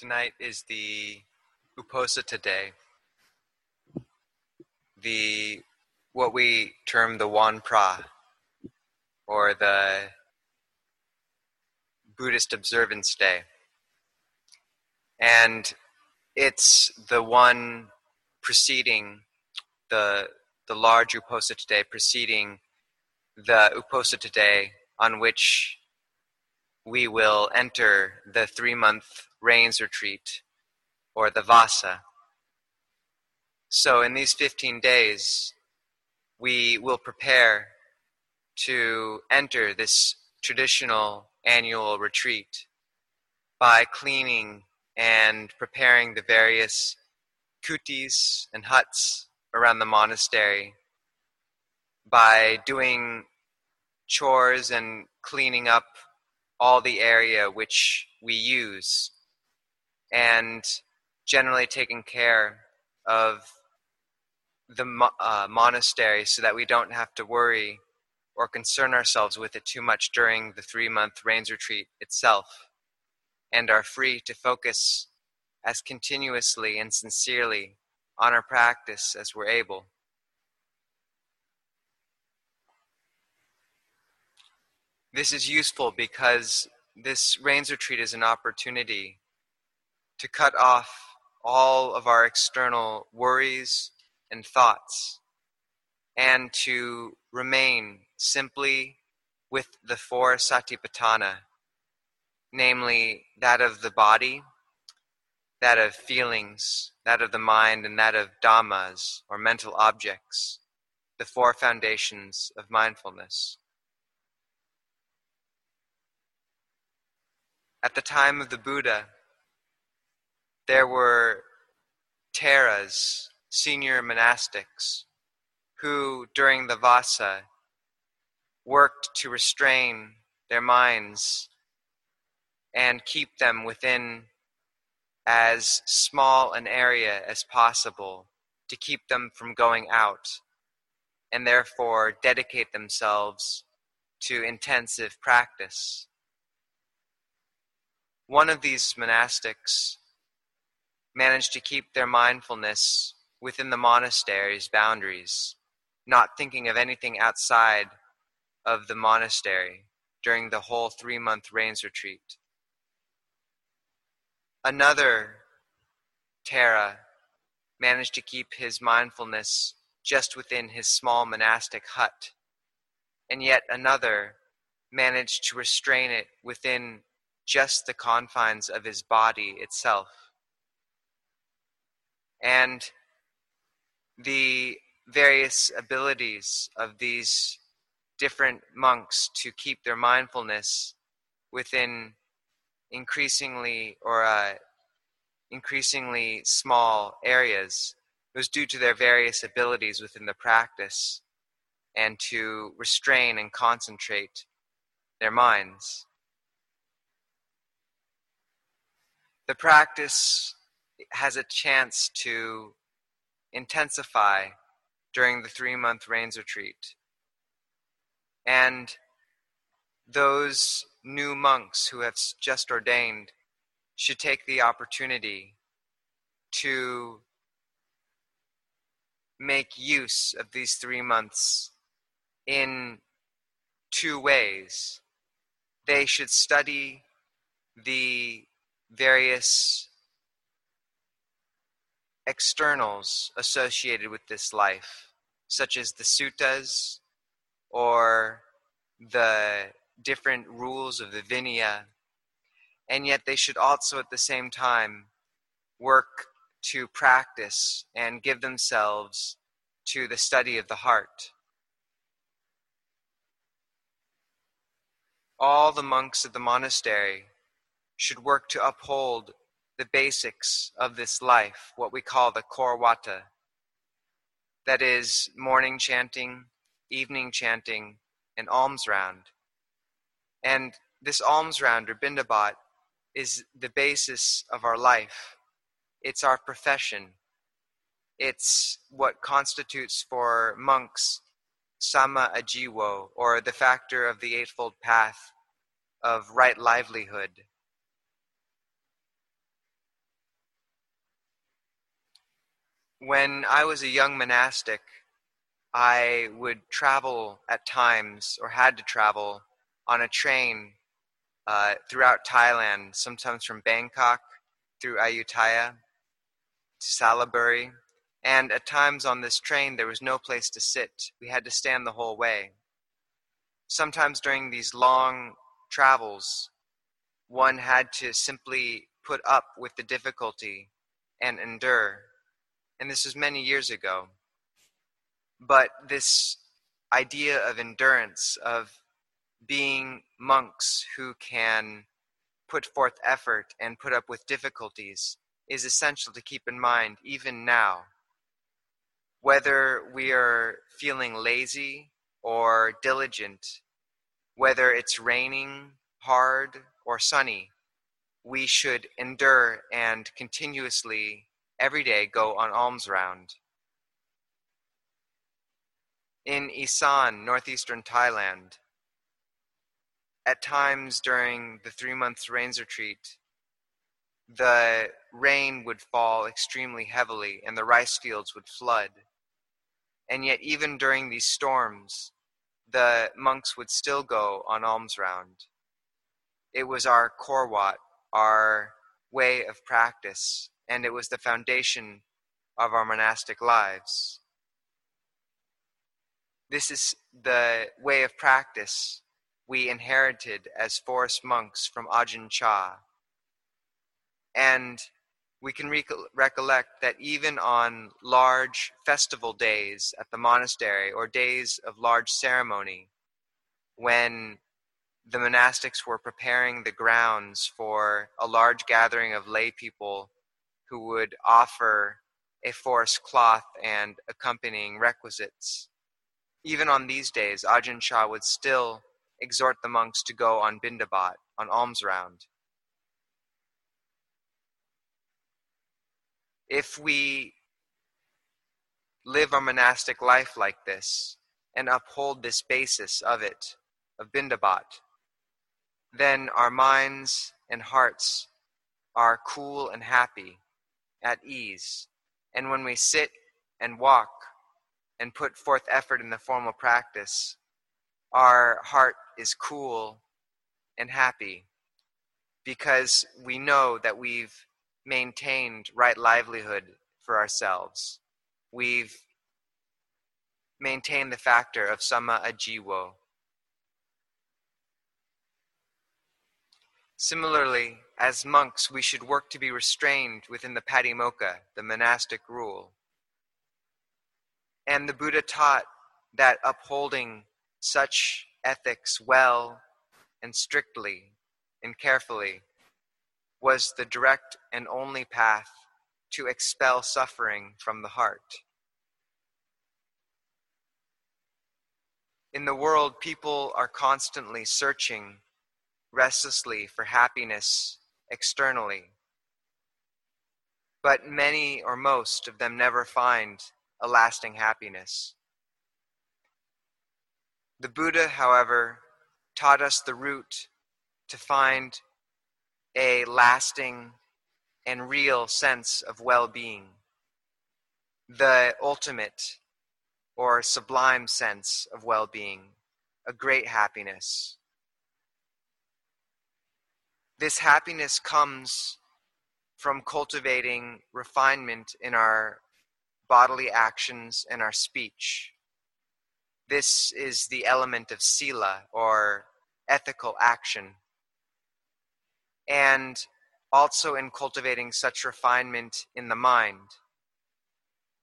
Tonight is the Uposatha day, the what we term the Wan Pra, or the Buddhist observance day. And it's the one preceding the the large Uposatha day preceding the Uposatha day on which we will enter the three month rains retreat or the Vassa. So, in these 15 days, we will prepare to enter this traditional annual retreat by cleaning and preparing the various kutis and huts around the monastery, by doing chores and cleaning up all the area which we use and generally taking care of the uh, monastery so that we don't have to worry or concern ourselves with it too much during the three month rains retreat itself and are free to focus as continuously and sincerely on our practice as we're able. This is useful because this rains retreat is an opportunity to cut off all of our external worries and thoughts and to remain simply with the four satipatthana, namely that of the body, that of feelings, that of the mind, and that of dhammas, or mental objects, the four foundations of mindfulness. At the time of the Buddha, there were Theras, senior monastics, who during the Vassa worked to restrain their minds and keep them within as small an area as possible to keep them from going out and therefore dedicate themselves to intensive practice. One of these monastics managed to keep their mindfulness within the monastery's boundaries, not thinking of anything outside of the monastery during the whole three month rains retreat. Another Thera managed to keep his mindfulness just within his small monastic hut, and yet another managed to restrain it within just the confines of his body itself. And the various abilities of these different monks to keep their mindfulness within increasingly or uh, increasingly small areas was due to their various abilities within the practice and to restrain and concentrate their minds. The practice has a chance to intensify during the three month rains retreat. And those new monks who have just ordained should take the opportunity to make use of these three months in two ways. They should study the various externals associated with this life, such as the suttas or the different rules of the Vinaya, and yet they should also at the same time work to practice and give themselves to the study of the heart. All the monks of the monastery should work to uphold the basics of this life, what we call the core wata. That is morning chanting, evening chanting, and alms round. And this alms round or bindabat is the basis of our life. It's our profession. It's what constitutes for monks sama ajiwo, or the factor of the Eightfold Path of right livelihood when I was a young monastic, I would travel at times, or had to travel, on a train uh, throughout Thailand, sometimes from Bangkok through Ayutthaya to Saraburi. And at times on this train, there was no place to sit. We had to stand the whole way. Sometimes during these long travels, one had to simply put up with the difficulty and endure. And this was many years ago. But this idea of endurance, of being monks who can put forth effort and put up with difficulties, is essential to keep in mind even now. Whether we are feeling lazy or diligent, whether it's raining hard or sunny, we should endure and continuously every day go on alms round. In Isan, northeastern Thailand, at times during the three months rains retreat, the rain would fall extremely heavily and the rice fields would flood. And yet, even during these storms, the monks would still go on alms round. It was our korwat, our way of practice, and it was the foundation of our monastic lives. This is the way of practice we inherited as forest monks from Ajahn Chah. And we can recollect that even on large festival days at the monastery or days of large ceremony, when the monastics were preparing the grounds for a large gathering of lay people who would offer a forest cloth and accompanying requisites. Even on these days, Ajahn Chah would still exhort the monks to go on bindabat, on alms round. If we live our monastic life like this and uphold this basis of it, of bindabat, then our minds and hearts are cool and happy, at ease. And when we sit and walk and put forth effort in the formal practice, our heart is cool and happy because we know that we've maintained right livelihood for ourselves. We've maintained the factor of sama ajiwo. Similarly, as monks, we should work to be restrained within the patimokkha, the monastic rule. And the Buddha taught that upholding such ethics well and strictly and carefully was the direct and only path to expel suffering from the heart. In the world, people are constantly searching restlessly for happiness externally. But many or most of them never find a lasting happiness. The Buddha, however, taught us the route to find a lasting and real sense of well being, the ultimate or sublime sense of well being, a great happiness. This happiness comes from cultivating refinement in our bodily actions and our speech. This is the element of sila or ethical action. And also in cultivating such refinement in the mind,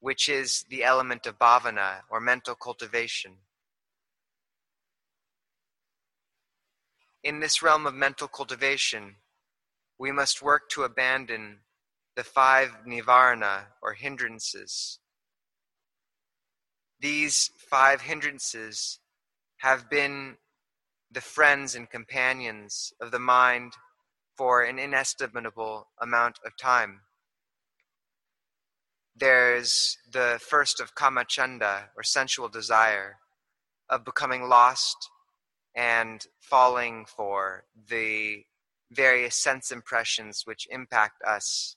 which is the element of bhavana or mental cultivation. In this realm of mental cultivation, we must work to abandon the five nivarana or hindrances these five hindrances have been the friends and companions of the mind for an inestimable amount of time. There's the first of kamacchanda, or sensual desire, of becoming lost and falling for the various sense impressions which impact us,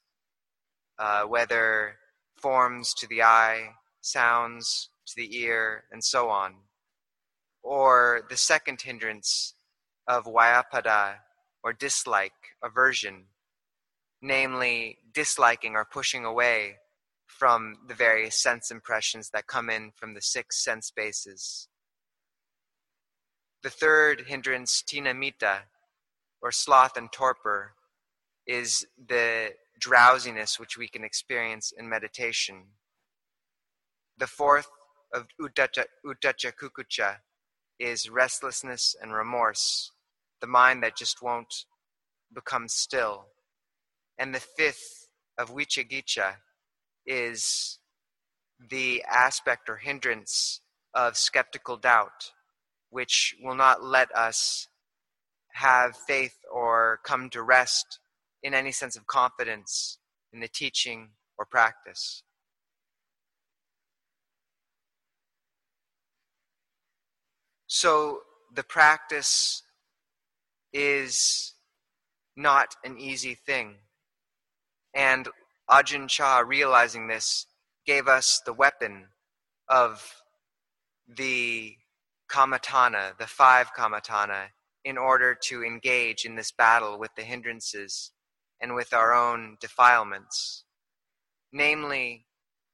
uh, whether forms to the eye, sounds to the ear, and so on. Or the second hindrance of Vyapada, or dislike, aversion, namely disliking or pushing away from the various sense impressions that come in from the six sense bases. The third hindrance, thina-middha, or sloth and torpor, is the drowsiness which we can experience in meditation. The fourth of uddhacca kukucca is restlessness and remorse, the mind that just won't become still. And the fifth of vicikiccha is the aspect or hindrance of skeptical doubt, which will not let us have faith or come to rest in any sense of confidence in the teaching or practice. So the practice is not an easy thing. And Ajahn Chah, realizing this, gave us the weapon of the kammatthana, the five kammatthana, in order to engage in this battle with the hindrances and with our own defilements, namely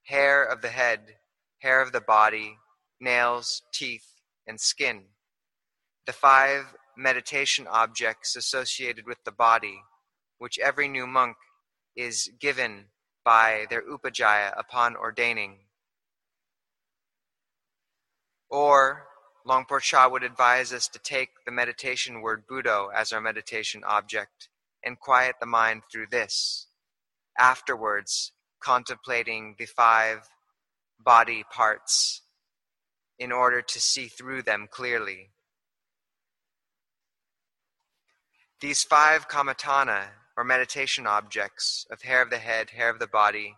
hair of the head, hair of the body, nails, teeth, and skin. The five meditation objects associated with the body, which every new monk is given by their upajjhaya upon ordaining. Or Luang Por Chah would advise us to take the meditation word Buddho as our meditation object and quiet the mind through this. Afterwards, contemplating the five body parts in order to see through them clearly. These five kammatthana, or meditation objects, of hair of the head, hair of the body,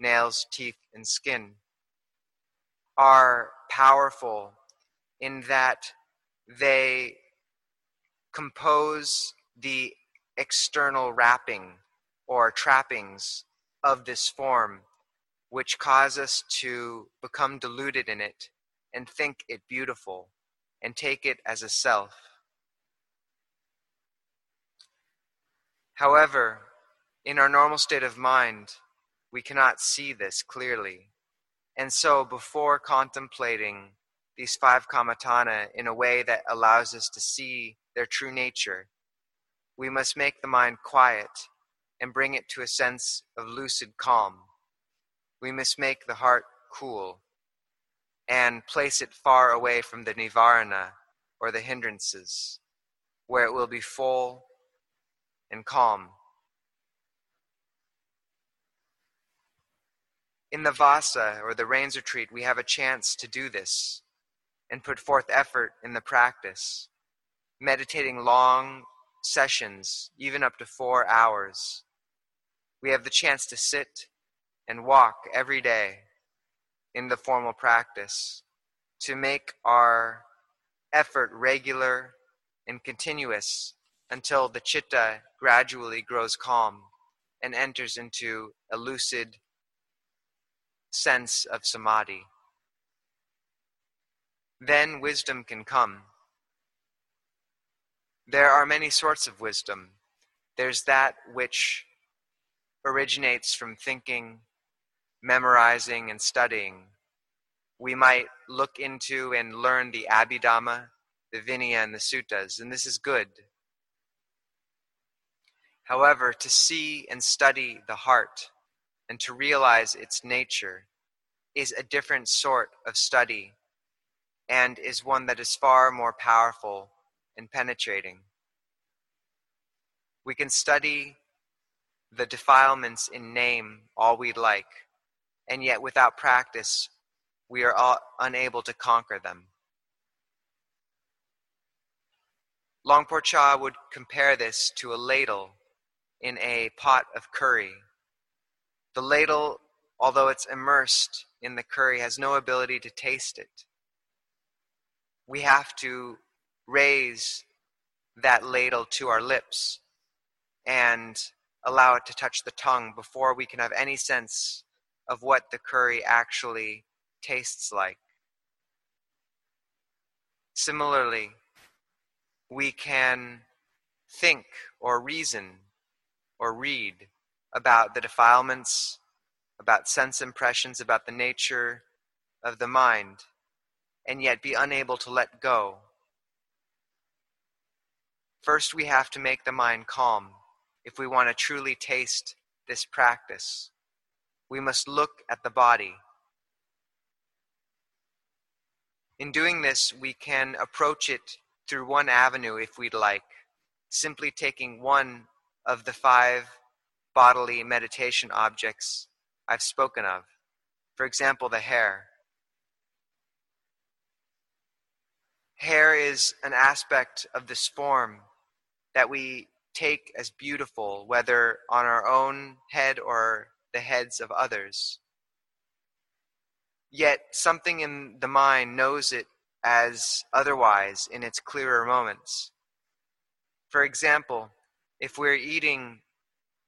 nails, teeth, and skin, are powerful in that they compose the external wrapping or trappings of this form, which cause us to become deluded in it and think it beautiful and take it as a self. However, in our normal state of mind, we cannot see this clearly. And so, before contemplating these five kammatthana in a way that allows us to see their true nature, we must make the mind quiet and bring it to a sense of lucid calm. We must make the heart cool and place it far away from the nivarana or the hindrances, where it will be full and calm. In the Vassa or the rains retreat, we have a chance to do this and put forth effort in the practice, meditating long sessions, even up to four hours. We have the chance to sit and walk every day in the formal practice to make our effort regular and continuous until the chitta gradually grows calm and enters into a lucid sense of samadhi then wisdom can come. There are many sorts of wisdom. There's that which originates from thinking, memorizing, and studying. We might look into and learn the Abhidhamma, the Vinaya, and the Suttas, and this is good. However, to see and study the heart and to realize its nature is a different sort of study and is one that is far more powerful and penetrating. We can study the defilements in name all we like, and yet without practice, we are unable to conquer them. Luang Por Chah would compare this to a ladle in a pot of curry. The ladle, although it's immersed in the curry, has no ability to taste it we have to raise that ladle to our lips and allow it to touch the tongue before we can have any sense of what the curry actually tastes like. Similarly, we can think or reason or read about the defilements, about sense impressions, about the nature of the mind, and yet be unable to let go. First, we have to make the mind calm if we want to truly taste this practice. We must look at the body. In doing this, we can approach it through one avenue if we'd like, simply taking one of the five bodily meditation objects I've spoken of. For example, the hair. Hair is an aspect of this form that we take as beautiful, whether on our own head or the heads of others. Yet something in the mind knows it as otherwise in its clearer moments. For example, if we're eating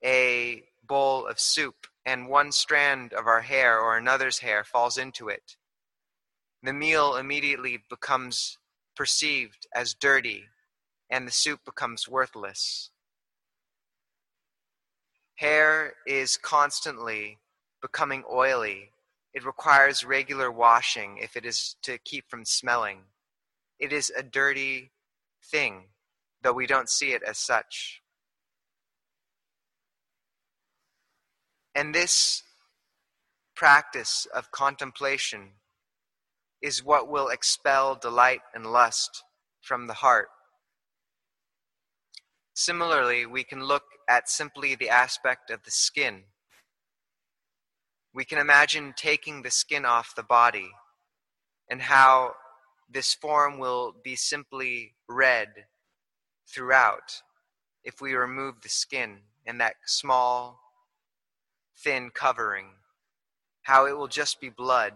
a bowl of soup and one strand of our hair or another's hair falls into it, the meal immediately becomes perceived as dirty and the soup becomes worthless. Hair is constantly becoming oily. It requires regular washing if it is to keep from smelling. It is a dirty thing, though we don't see it as such. And this practice of contemplation is what will expel delight and lust from the heart. Similarly, we can look at simply the aspect of the skin. We can imagine taking the skin off the body and how this form will be simply red throughout if we remove the skin and that small, thin covering, how it will just be blood.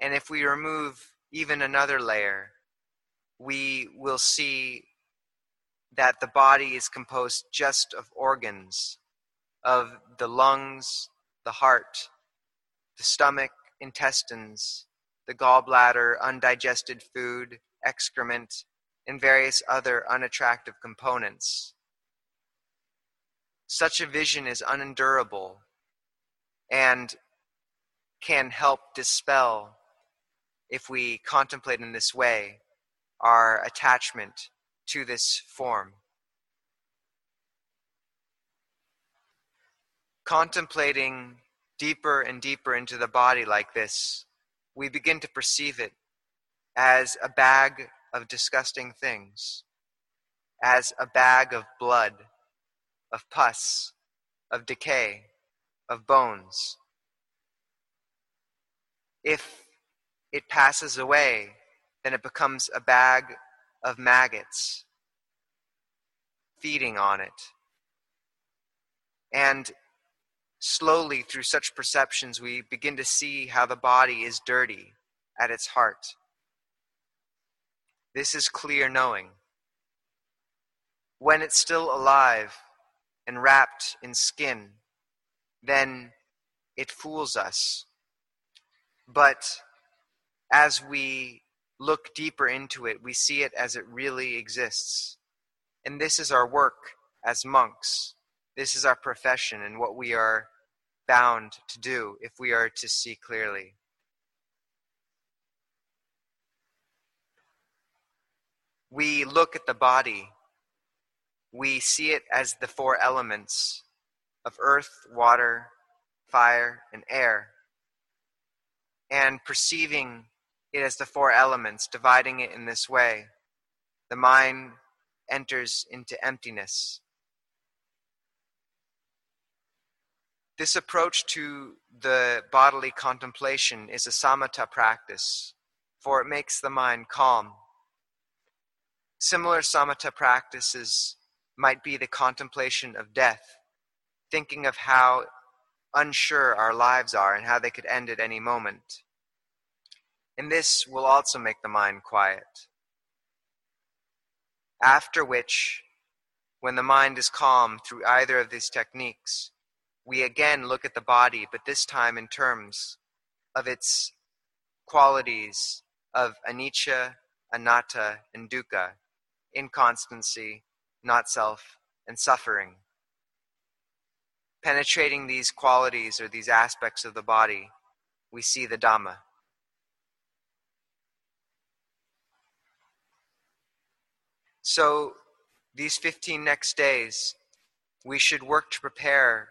And if we remove even another layer, we will see that the body is composed just of organs, of the lungs, the heart, the stomach, intestines, the gallbladder, undigested food, excrement, and various other unattractive components. Such a vision is unendurable and can help dispel, if we contemplate in this way, our attachment to this form. Contemplating deeper and deeper into the body like this, we begin to perceive it as a bag of disgusting things, as a bag of blood, of pus, of decay, of bones. If it passes away, then it becomes a bag of maggots feeding on it. And slowly, through such perceptions, we begin to see how the body is dirty at its heart. This is clear knowing. When it's still alive and wrapped in skin, then it fools us. But as we look deeper into it, we see it as it really exists. And this is our work as monks. This is our profession and what we are bound to do if we are to see clearly. We look at the body, we see it as the four elements of earth, water, fire, and air. And perceiving it has the four elements, dividing it in this way. The mind enters into emptiness. This approach to the bodily contemplation is a samatha practice, for it makes the mind calm. Similar samatha practices might be the contemplation of death, thinking of how unsure our lives are and how they could end at any moment and this will also make the mind quiet. After which, when the mind is calm through either of these techniques, we again look at the body, but this time in terms of its qualities of anicca, anatta, and dukkha, inconstancy, not self, and suffering. Penetrating these qualities or these aspects of the body, we see the Dhamma. So, these 15 next days, we should work to prepare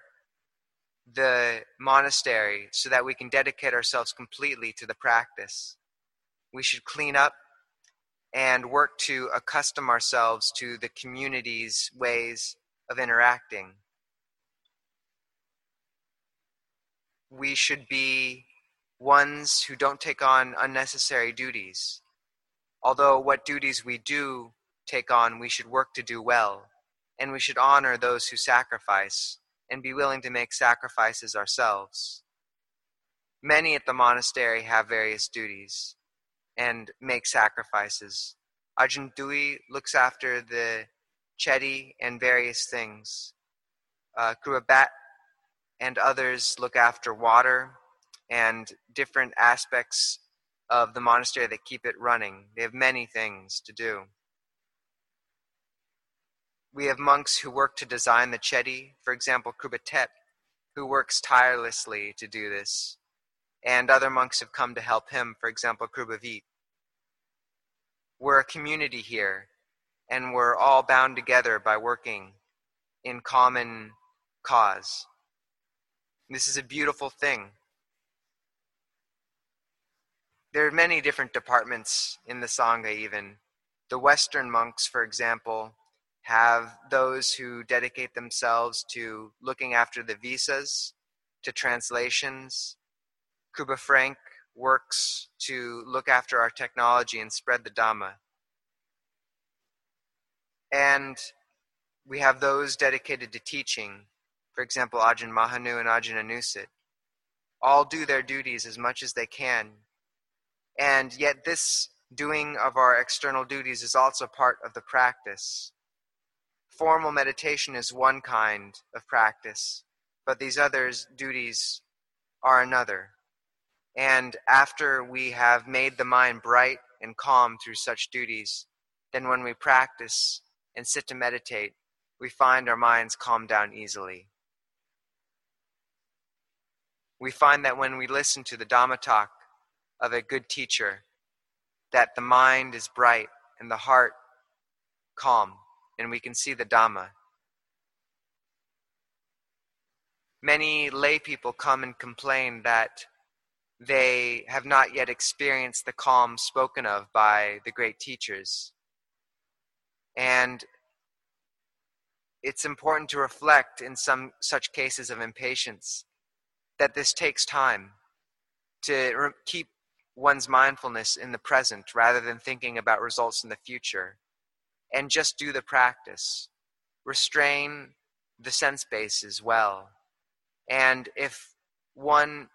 the monastery so that we can dedicate ourselves completely to the practice. We should clean up and work to accustom ourselves to the community's ways of interacting. We should be ones who don't take on unnecessary duties. Although what duties we do take on, we should work to do well, and we should honor those who sacrifice and be willing to make sacrifices ourselves. Many at the monastery have various duties and make sacrifices. Ajahn Dui looks after the chedi and various things. Uh, Kruabat and others look after water and different aspects of the monastery that keep it running. They have many things to do. We have monks who work to design the chedi, for example, Krubatet, who works tirelessly to do this. And other monks have come to help him, for example, Krubavit. We're a community here, and we're all bound together by working in common cause. This is a beautiful thing. There are many different departments in the Sangha, even. The Western monks, for example, have those who dedicate themselves to looking after the visas, to translations. Kuba Frank works to look after our technology and spread the Dhamma. And we have those dedicated to teaching, for example, Ajahn Mahanu and Ajahn Anusit. All do their duties as much as they can. And yet, this doing of our external duties is also part of the practice. Formal meditation is one kind of practice, but these other duties are another. And after we have made the mind bright and calm through such duties, then when we practice and sit to meditate, we find our minds calm down easily. We find that when we listen to the Dhamma talk of a good teacher, that the mind is bright and the heart calm, and we can see the Dhamma. Many lay people come and complain that they have not yet experienced the calm spoken of by the great teachers. And it's important to reflect in some such cases of impatience that this takes time to re- keep one's mindfulness in the present rather than thinking about results in the future and just do the practice. Restrain the sense base as well. And if one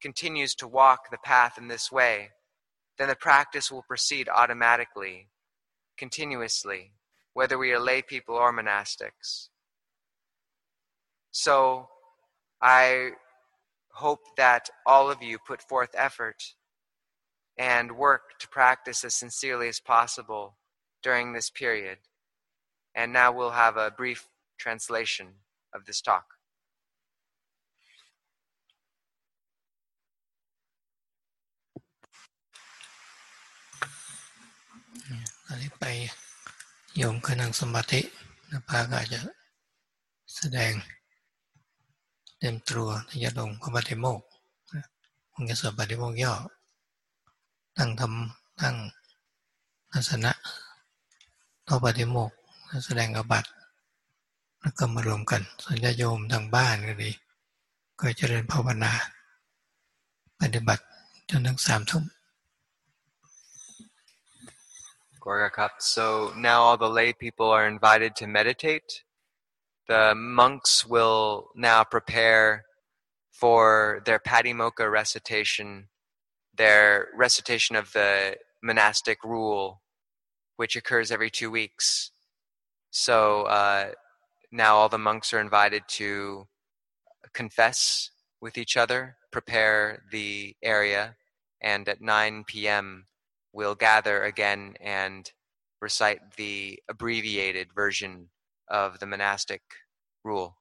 continues to walk the path in this way, then the practice will proceed automatically, continuously, whether we are lay people or monastics. So I hope that all of you put forth effort and work to practice as sincerely as possible during this period. And now we'll have a brief translation of this talk. อันนี้ไปโยมก็นั่งสมาธินะพาก็จะแสดงเต็มตัวที่จะลงก็ปฏิโมกคงจะสวดปฏิโมกย่อนั่งทำนั่งอาสนะ ต่อปฏิโมกแสดงอบัตแล้วก็มารวมกันส่วนญาโยมทางบ้านก็ดี ก็เจริญภาวนา ปฏิบัติจนถึงสามทุ่ม Gorga Cup. So now all the lay people are invited to meditate. The monks will now prepare for their Patimokkha recitation, their recitation of the monastic rule, which occurs every two weeks. So uh, now all the monks are invited to confess with each other, prepare the area, and at 9 p.m. we'll gather again and recite the abbreviated version of the monastic rule.